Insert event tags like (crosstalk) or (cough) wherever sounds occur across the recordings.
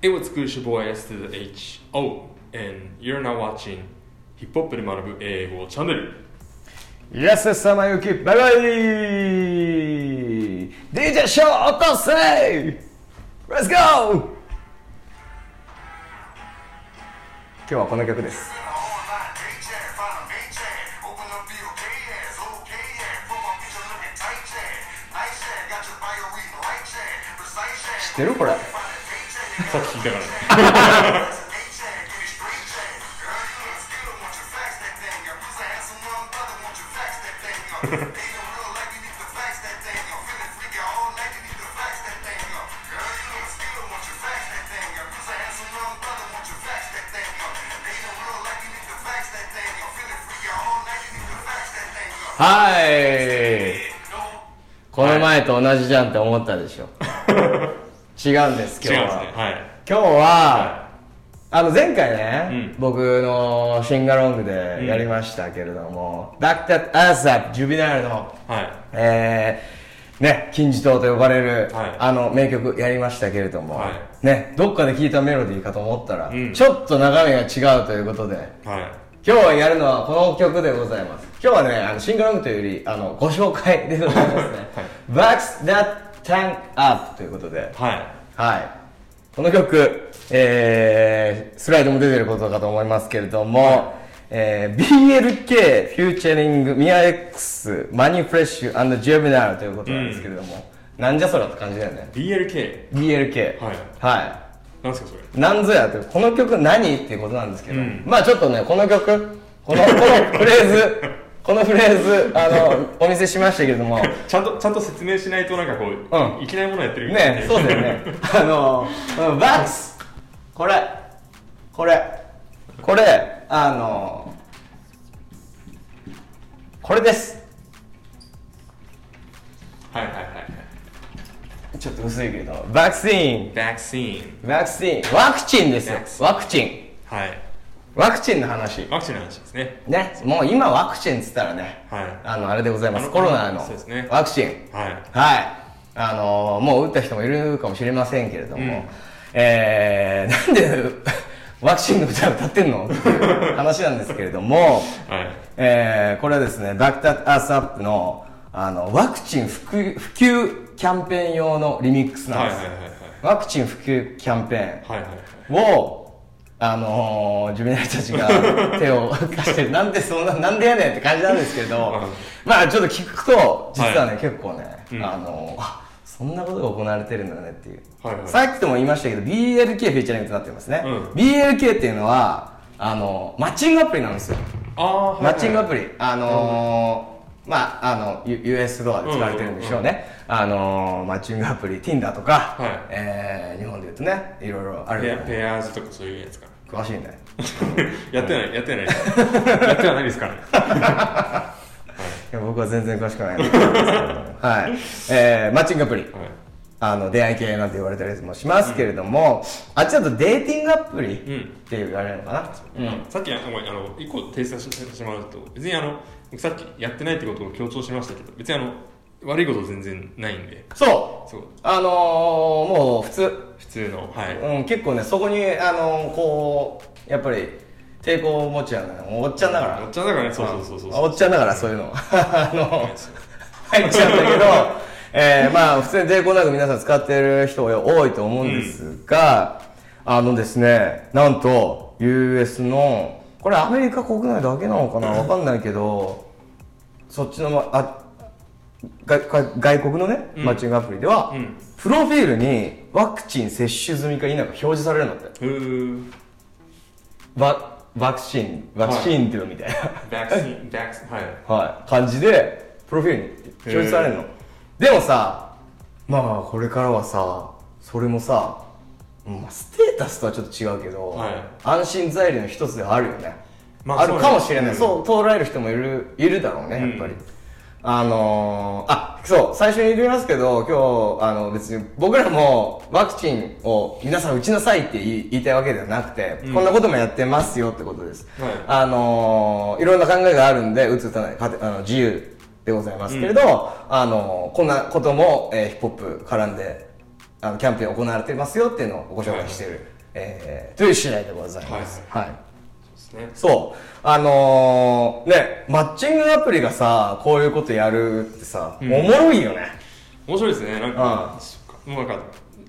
It was good your boy S to the H Oh, and you're now watching ヒップホップで学ぶ英語チャンネルイエス様ゆきバイバイ DJ ショー落とせ Let's go! 今日はこの曲です知ってるこれさっき聞いたから。ねはい。この前と同じじゃんって思ったでしょ (laughs) 違うんです今日は、ね。はい。今日は、あの前回ね、うん。僕のシンガロングでやりましたけれども、Back That Ass Up ジュビナイルのはい。えー、ね、金字塔と呼ばれる、はい。あの名曲やりましたけれども、はね、どっかで聞いたメロディーかと思ったら、うん。ちょっと中身が違うということで、はい。今日やるのはこの曲でございます。今日はね、あのシンガロングというより、あの、ご紹介でございますね。(laughs) Backs That Tank Up ということで、はい。はい。この曲、えー、スライドも出てることかと思いますけれども、えー、BLK フューチャリングミア X マニフレッシュジェブナルということなんですけれども、なんじゃそらって感じだよね。BLK BLK。はい。はなんですかそれ。い。なんぞやって、この曲何っていうことなんですけど、うん。まあちょっとね、この曲、この、このフレーズ、(laughs) このフレーズ、あの、(laughs) お見せしましたけれども、ちゃんとちゃんと説明しないとなんかこう、うん。いきなりものやってるねそうだよね。(laughs) あのバックスこれ。これ。これあのこれです。はいはいはいはい。ちょっと薄いけど。バクシンバックシーンバクシンワクチンですよ。ワクチン。はいワクチンの話。ワクチンの話ですね。ね。もう今ワクチンっつったらねはい。あのあれでございます。コロナのワクチン。はい。はい。あのー、もう打った人もいるかもしれませんけれども、うん。えー、(laughs) なんでワクチンの歌を歌ってんの？っていう話なんですけれども、(laughs) はい。えー、これはですね、バックタッアースアップの、あの、ワクチン普及普及キャンペーン用のリミックスなんです。はいはいはいはい。ワクチン普及キャンペーン。はいはいはい。を、あのー、ジュビナイルたちが (laughs) 手を貸してる。なんでそんな、なんでやねんって感じなんですけど、まあちょっと聞くと、実はね、はい結構ね、うんあのー、あ、そんなことが行われてるんだねっていう。はいはいさっきとも言いましたけど、BLK フィーチャリングとなってますね。うん BLK っていうのは、あのー、マッチングアプリなんですよ。ああはいはいマッチングアプリ。あのー、まあ、あの、US ドアで使われてるんでしょうね。あのー、マッチングアプリ、Tinder とか、はいえー、日本で言うとね、いろいろあるペアーズとかそういうやつか詳しいね。(laughs) やってないやってないやってはないですからね (laughs) いや僕は全然詳しくないんですけどはい。えー、マッチングアプリ。はいあの、出会い系なんて言われたりもしますけれども、あっちだとデーティングアプリうんっていうあれなのかな？うん。さっきあの一個訂正させてもらうと別にあの僕さっきやってないってことを強調しましたけど別にあの悪いこと全然ないんで。そう。そう。あのー、もう普通、普通のはい、うん、結構ね、そこに、あのー、こう、やっぱり、抵抗を持っちゃうおっちゃんだから。おっちゃんだからね。そうそうそうそう。あ。おっちゃんだから、そういうの。(laughs) あの、入っちゃうんだけど、(laughs) えー、まあ、普通に抵抗なく皆さん使ってる人多いと思うんですが、あのですね、なんと、US の、これアメリカ国内だけなのかな？わかんないけど、そっちの、ま、あ、外国のね、うんマッチングアプリでは、うんプロフィールにワクチン接種済みか否か表示されるんだって。ワワクチン、ワクチンっていうみたいな。バックシーンクスはいはい、感じで、プロフィールに表示されるの。でもさ、まあ、これからはさ、それもさ、まあ、ステータスとはちょっと違うけど、はい安心材料の一つではあるよね。まああるかもしれない。そう捉える人もいる、いるだろうね、やっぱり。あのー、あ、そう、最初に言いますけど、今日、あの、別に、僕らもワクチンを皆さん打ちなさいって言いたいわけではなくて、うん。こんなこともやってますよってことです。はい。あのー、いろんな考えがあるんで、打つ打たない、あの自由でございますけれど、あのー、こんなことも、えーヒップホップ絡んであのキャンペーン行われてますよっていうのをご紹介している、えーという次第でございます。はい。そうですねそう。あのー、ね、マッチングアプリがさ、こういうことやるってさ、うんおもろいよね。面白いですねなんかうそっかもうなんか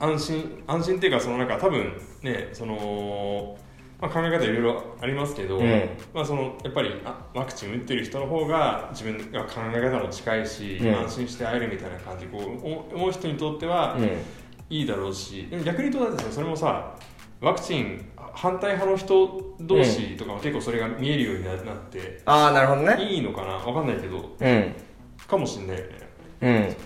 安心安心っていうかそのなんか多分ねその、まあ、考え方いろいろありますけど、うんまあそのやっぱりあワクチン打ってる人の方が自分が考え方も近いし、うん安心して会えるみたいな感じこう思思う人にとってはうん。いいだろうし、でも逆に言うとそれもさワクチン反対派の人同士とかも結構それが見えるようになって、ああ、なるほどね。いいのかな？わかんないけどうん。かもしんないよね。うん。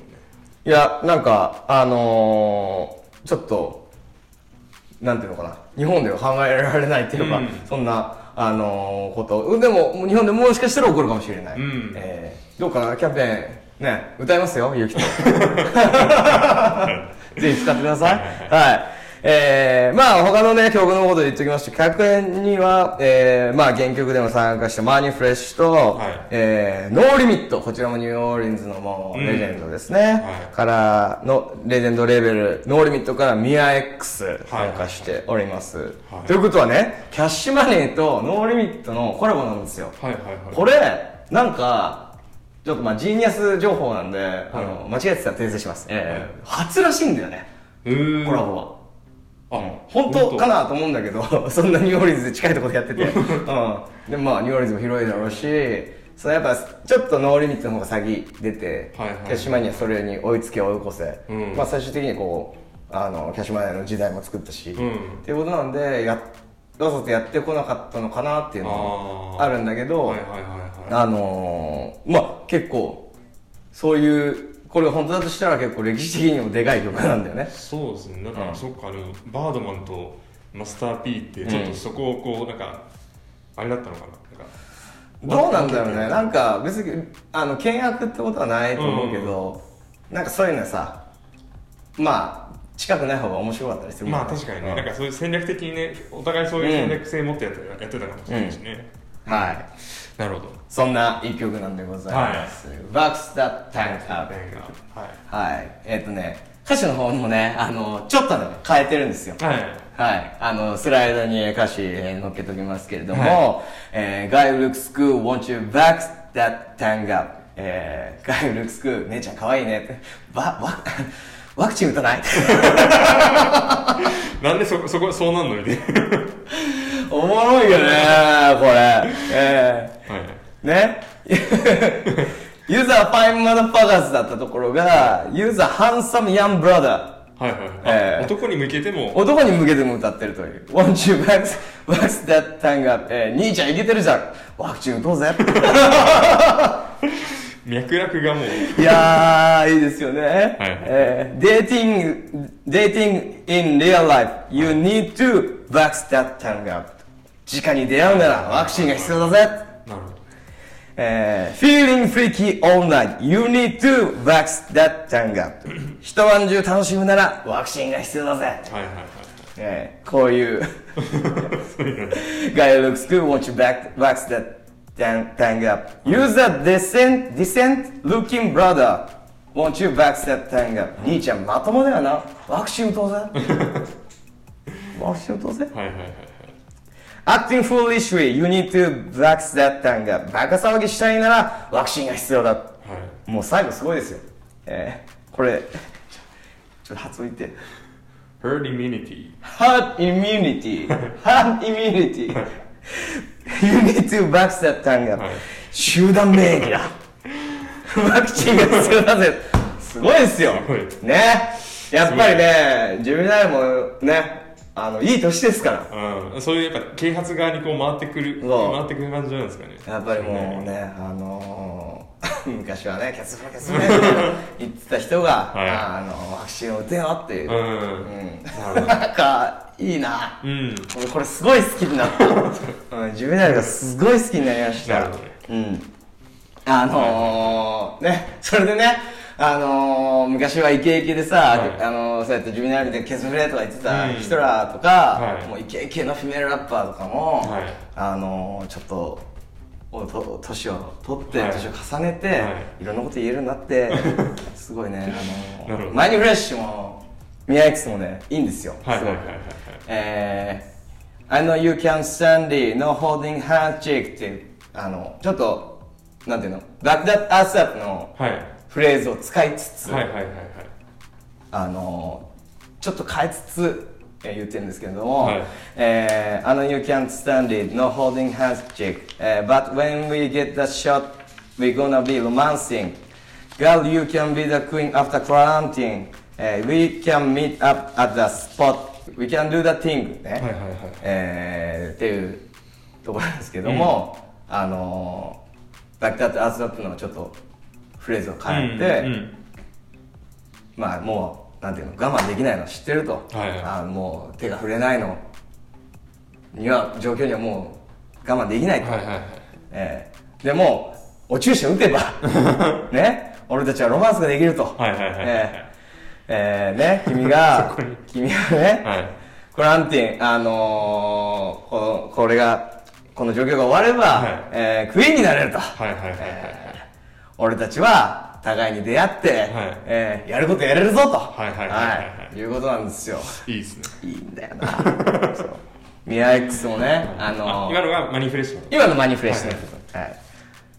いや、なんか、あのー、ちょっと、なんていうのかな？日本では考えられないっていうか、うんそんな、あのーこと。うんでも、日本でもしかしたら起こるかもしれない。うんえーどうかな、キャンペーン、ね、歌いますよ、ゆうきと。(laughs) ぜひ使ってください。はい。えー、まあ他のね、曲のことで言っておきまして、100円には、えー、まあ原曲でも参加したマニフレッシュと、はいえー、ノーリミット、こちらもニューオーリンズのもううんレジェンドですね。はいからの、レジェンドレーベル、ノーリミットからミア X 参加しております。はいということはね、キャッシュマネーとノーリミットのコラボなんですよ。はいはいはい。これ、なんか、ちょっとまあジーニアス情報なんで、あの、間違えてたら訂正します。えー初らしいんだよね、うーんコラボは。あ、本当かなと思うんだけど、(laughs) そんなニューオーリンズで近いところでやってて。(laughs) うん。でもまあ、ニューオーリンズも広いだろうし、そのやっぱ、ちょっとノーリミットの方が先出て、はいはいキャッシュマニアそれに追いつけ追い越せ、うんまあ最終的にこう、あの、キャッシュマニアの時代も作ったし、うんっていうことなんで、や、わざとやってこなかったのかなっていうのあーはあるんだけど、はいはいはいはい。あのー、まあ結構、そういう、これが本当だとしたら結構歴史的にもでかい曲なんだよね。そうですね。だから、うんそっか、でも、バードマンとマスター P って、ちょっとそこをこう、なんか、あれだったのかな？なんかどうなんだろうね。なんか別に、あの、険悪ってことはないと思うけど、なんかそういうのはさ、まあ、近くない方が面白かったりするまあ確かにね、うんなんかそういう戦略的にね、お互いそういう戦略性持ってやって,、やってたかもしれないしね。はい。なるほど。そんな一曲なんでございます。バックスタッタンクアップ。はい。はい。えっ、とね、歌詞の方もね、あの、ちょっとね、変えてるんですよ。はい。はい。あの、スライドに歌詞、えー載っけときますけれども、はえー、Guy looks good, won't you back that tongue up? えー、Guy looks good, 姉ちゃん可愛いねって。わ、わ、(laughs) ワクチン打たない？(laughs) なんでそ、そこ、そうなんのみたいおもろいよねこれ。えな。はい。ー、ね？(laughs) ユーザーファインマダファガーズだったところが、ユーザーハンサムヤンブラダー。はいはいはい。えーあ男に向けても、男に向けても歌ってるという。Won't you wax, wax that tongue up? えー、兄ちゃんいけてるじゃん。ワクチン打とうぜ。(laughs) 脈絡がもう、いやー、いいですよね。はいえー、dating, dating in real life, you need to wax that tongue up. 直に出会うならワクチンが必要だぜ。なるほど。えー、feeling freaky all night, you need to wax that tongue up. 一晩中楽しむならワクチンが必要だぜ。はいはいはい。えー、こういう。Guy looks good, won't you back, wax that tongue up? Use that decent, decent looking brother. Won't you wax that tongue up? 兄ちゃんまともだよな。ワクチン打とうぜ。ワクチン打とうぜ。はいはいはいはい。Acting foolishly, you need to wax that tongue up. バカ騒ぎしたいならワクチンが必要だ。はい。もう最後すごいですよ。えー、これ、ちょっと発音言って。herd immunity. herd immunity. herd immunity. you need to box that. はい集団免疫だ。ワクチンが必要だぜ。すごいですよ。ね。やっぱりね、ジュビナイルもね、あの、いい年ですから。うん。そういうやっぱ啓発側にこう回ってくる、そう回ってくる感じなんですかね。やっぱりもうね、あのー、(laughs) 昔はね、キャスフレキャスフレって言ってた人が、はいあの、ワクチンを打てよっていう。うん。うんなんか、いいな。うん。俺これすごい好きになった。(laughs) うん、ジュベナイルがすごい好きになりました。なるほどねうん。あのー、ね、それでね、あのー、昔はイケイケでさ、はい。あのー、そうやってジュベナイルでケツフレとか言ってたうん。人らとか、はい。もうイケイケのフィメールラッパーとかも、はい。あのー、ちょっと、おと年を取って、はい。年を重ねて、はい。い、ろんなこと言えるようになって、(laughs) すごいね、あのー、イニフレッシュも、ミア X もねいいんですよすごえー I know you can stand it no holding handshake っていうあのちょっとなんていうの？Back that ass up のはいはいフレーズを使いつつ、あのちょっと変えつつ、えー言ってるんですけれども、はいえー I know you can't stand it, no holding handshake、えー but when we get the shot, we're gonna be romancing. Girl, you can be the queen after quarantine. えー we can meet up at the spot. We can do the thing. ね。はいはいはいえーっていうところなんですけども、あのー、バックダットアースアップのちょっとフレーズを変えて、うんうん。まあもうなんていうの我慢できないの知ってると、はいはい。あもう手が触れないの。には状況にはもう我慢できないと、はいはいはい。えーでもお注射打てば (laughs) ね俺たちはロマンスができると。はいはいはいはい。えーえーね君が (laughs) 君がね、はい。クランティンあのー、このこれがこの状況が終われば、はい。えークイーンになれると、はいはいはいはい俺たちは互いに出会って、えーやることやれるぞと、はいはいはいはいはい。い。うことなんですよ。いいですね。いいんだよな。そう。ミア X もね、あのあ今のがマニフレッシュ今のマニフレッシュの部はい。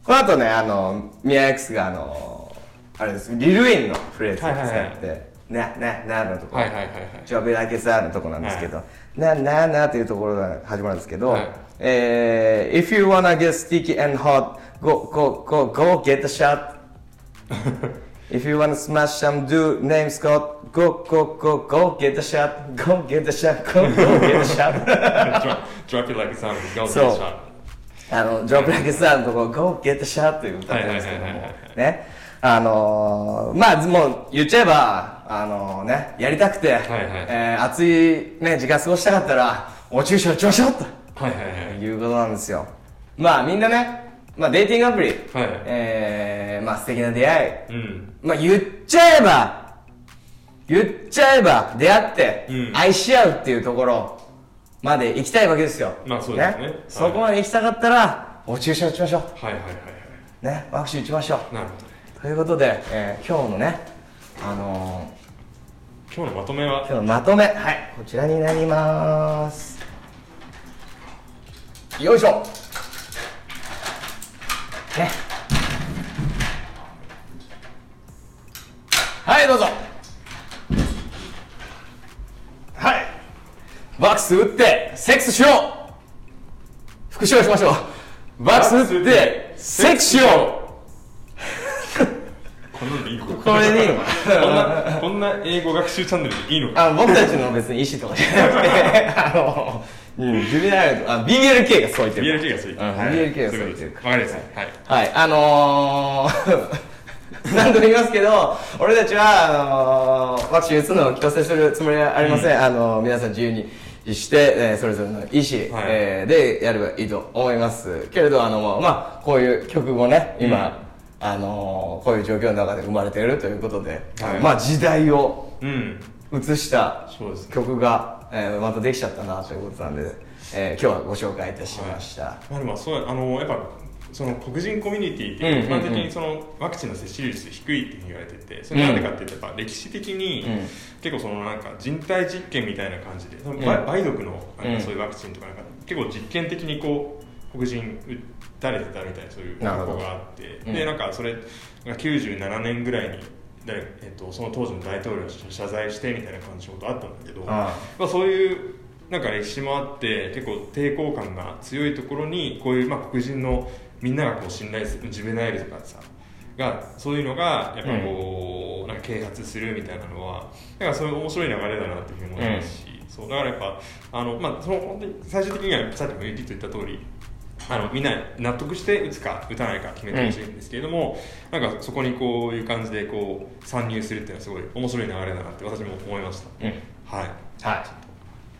この後ね、あの、ミア X があの、あれです、リルウェインのフレーズを使って、はい。はいはいな、な、なのとこ。ろ、はいはいはいはい。ジョビラケサーのところなんですけど、はな、な、なっていうところが始まるんですけど、はい。えー If you wanna get sticky and hot, go, go, go, go get a shot. If you wanna smash some dude named Scott, go, go, go, go get a shot. Go get a shot. Go, go get a shot. Drop it like a sound go get shot あの、ジョブラケさんのところ、Go get a shot という歌ってるんですけどもはいはいはいはい、ね。あのー、まあ、もう言っちゃえば、あのね、やりたくて、はいえー熱いね、時間過ごしたかったら、お注射打ちましょうと。はいはいはいいうことなんですよ。まあみんなね、まあデーティングアプリ、はい。えー、まあ素敵な出会い、うん。まあ言っちゃえば、言っちゃえば出会ってうん。愛し合うっていうところまで行きたいわけですよ。まあそうですね。はいそこまで行きたかったら、お注射打ちましょはいはいはいはう。ね、ワクチン打ちましょいなるほど。ねう。ということで、えー今日のね、あの今日のまとめは？ー、今日のまとめ、はい、こちらになります。よいしょはい、どうぞ。はい。ワックス打って、セックスしよう。復唱しましょう。ワックス打って、セックスしよ (laughs) こんなのでいいこれでいいのかこんなこんな英語学習チャンネルでいいのか。あの僕たちの別に意思とかじゃなくて、(laughs) あの、うん、ジュビナイルと、あ、BLK がそう言ってる。BLK がそう言ってる。い BLK がそう言ってる。わかりやすいはい。はい、あのー、何度も言いますけど、俺たちは、あのー、ワクチン打つのを強制するつもりはありません。あのー、皆さん自由にして、えーそれぞれの意思、はいえーでやればいいと思います。けれど、あの、まあ、こういう曲もね、今、あのー、こういう状況の中で生まれているということで、はいまあ、時代をうん映した曲が、えーまたできちゃったなということなんで、えー今日はご紹介いたしました。まあでもそうあのやっぱその黒人コミュニティって一般的にそのワクチンの接種率低いって言われててそれなんでかっていうとやっぱ歴史的にうん。結構そのなんか人体実験みたいな感じでそのん梅梅毒のそういうワクチンとかなんか結構実験的にこう黒人打たれてたみたいなそういうなるほど過去があってうん。でなんかそれが97年ぐらいにだえっと、その当時の大統領が謝罪してみたいな感じのことあったんだけど、あ。まあ、そういうなんか歴史もあって結構抵抗感が強いところにこういう、まあ、黒人のみんながこう信頼するジュベナイルとかさがそういうのがやっぱこう、なんか啓発するみたいなのはなんかそういう面白い流れだなっていうふうに思いますし、そうだからやっぱあの、まあ、その本当に最終的にはさっきも言った通りあのみんな納得して打つか打たないか決めてほしいんですけれども、なんかそこにこういう感じでこう参入するっていうのはすごい面白い流れだなって私も思いました、うん。はい。はい。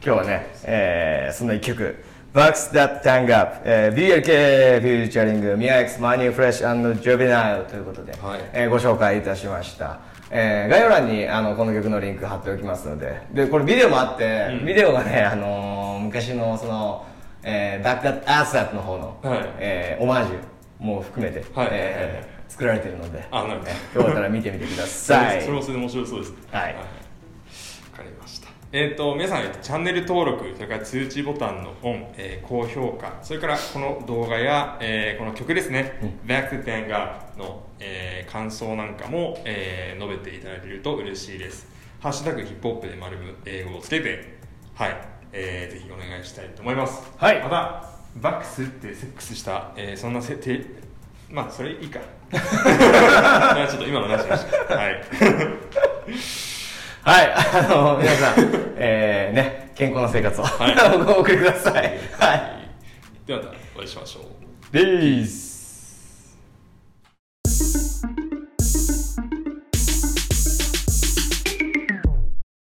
今日はね、えー、そんな一曲、Bucks That Tang Up、えー、BLK フューチャリング、ミア X マニーフレッシュジョビナイルということで、はい。えーご紹介いたしました。えー概要欄にあのこの曲のリンク貼っておきますので、で、これビデオもあって、うん。ビデオがね、あのー昔のその、えー、バックダッアースアップの方の、はい。えーオマージュも含めて、はい。えー作られてるので、あなるほど。よかったら見てみてください。(laughs) それもそれで面白そうです。ねはい。わかかりましたえっ、と皆さんチャンネル登録それから通知ボタンのオン、えー高評価それからこの動画や、えーこの曲ですね「Back to Tango」の、えー感想なんかも、えー述べていただけると嬉しいです。ハッシュタグヒップホップで丸む英語をつけてはい、えーぜひお願いしたいと思います。はい。またバックスってセックスした、えーそんな設定まあそれいいか。(laughs) (laughs) ちょっと今の話しました。はいはい、あの、皆さん、えー、ね、健康な生活を、はい (laughs) お送りください。はい。ではまたお会いしましょうでーす。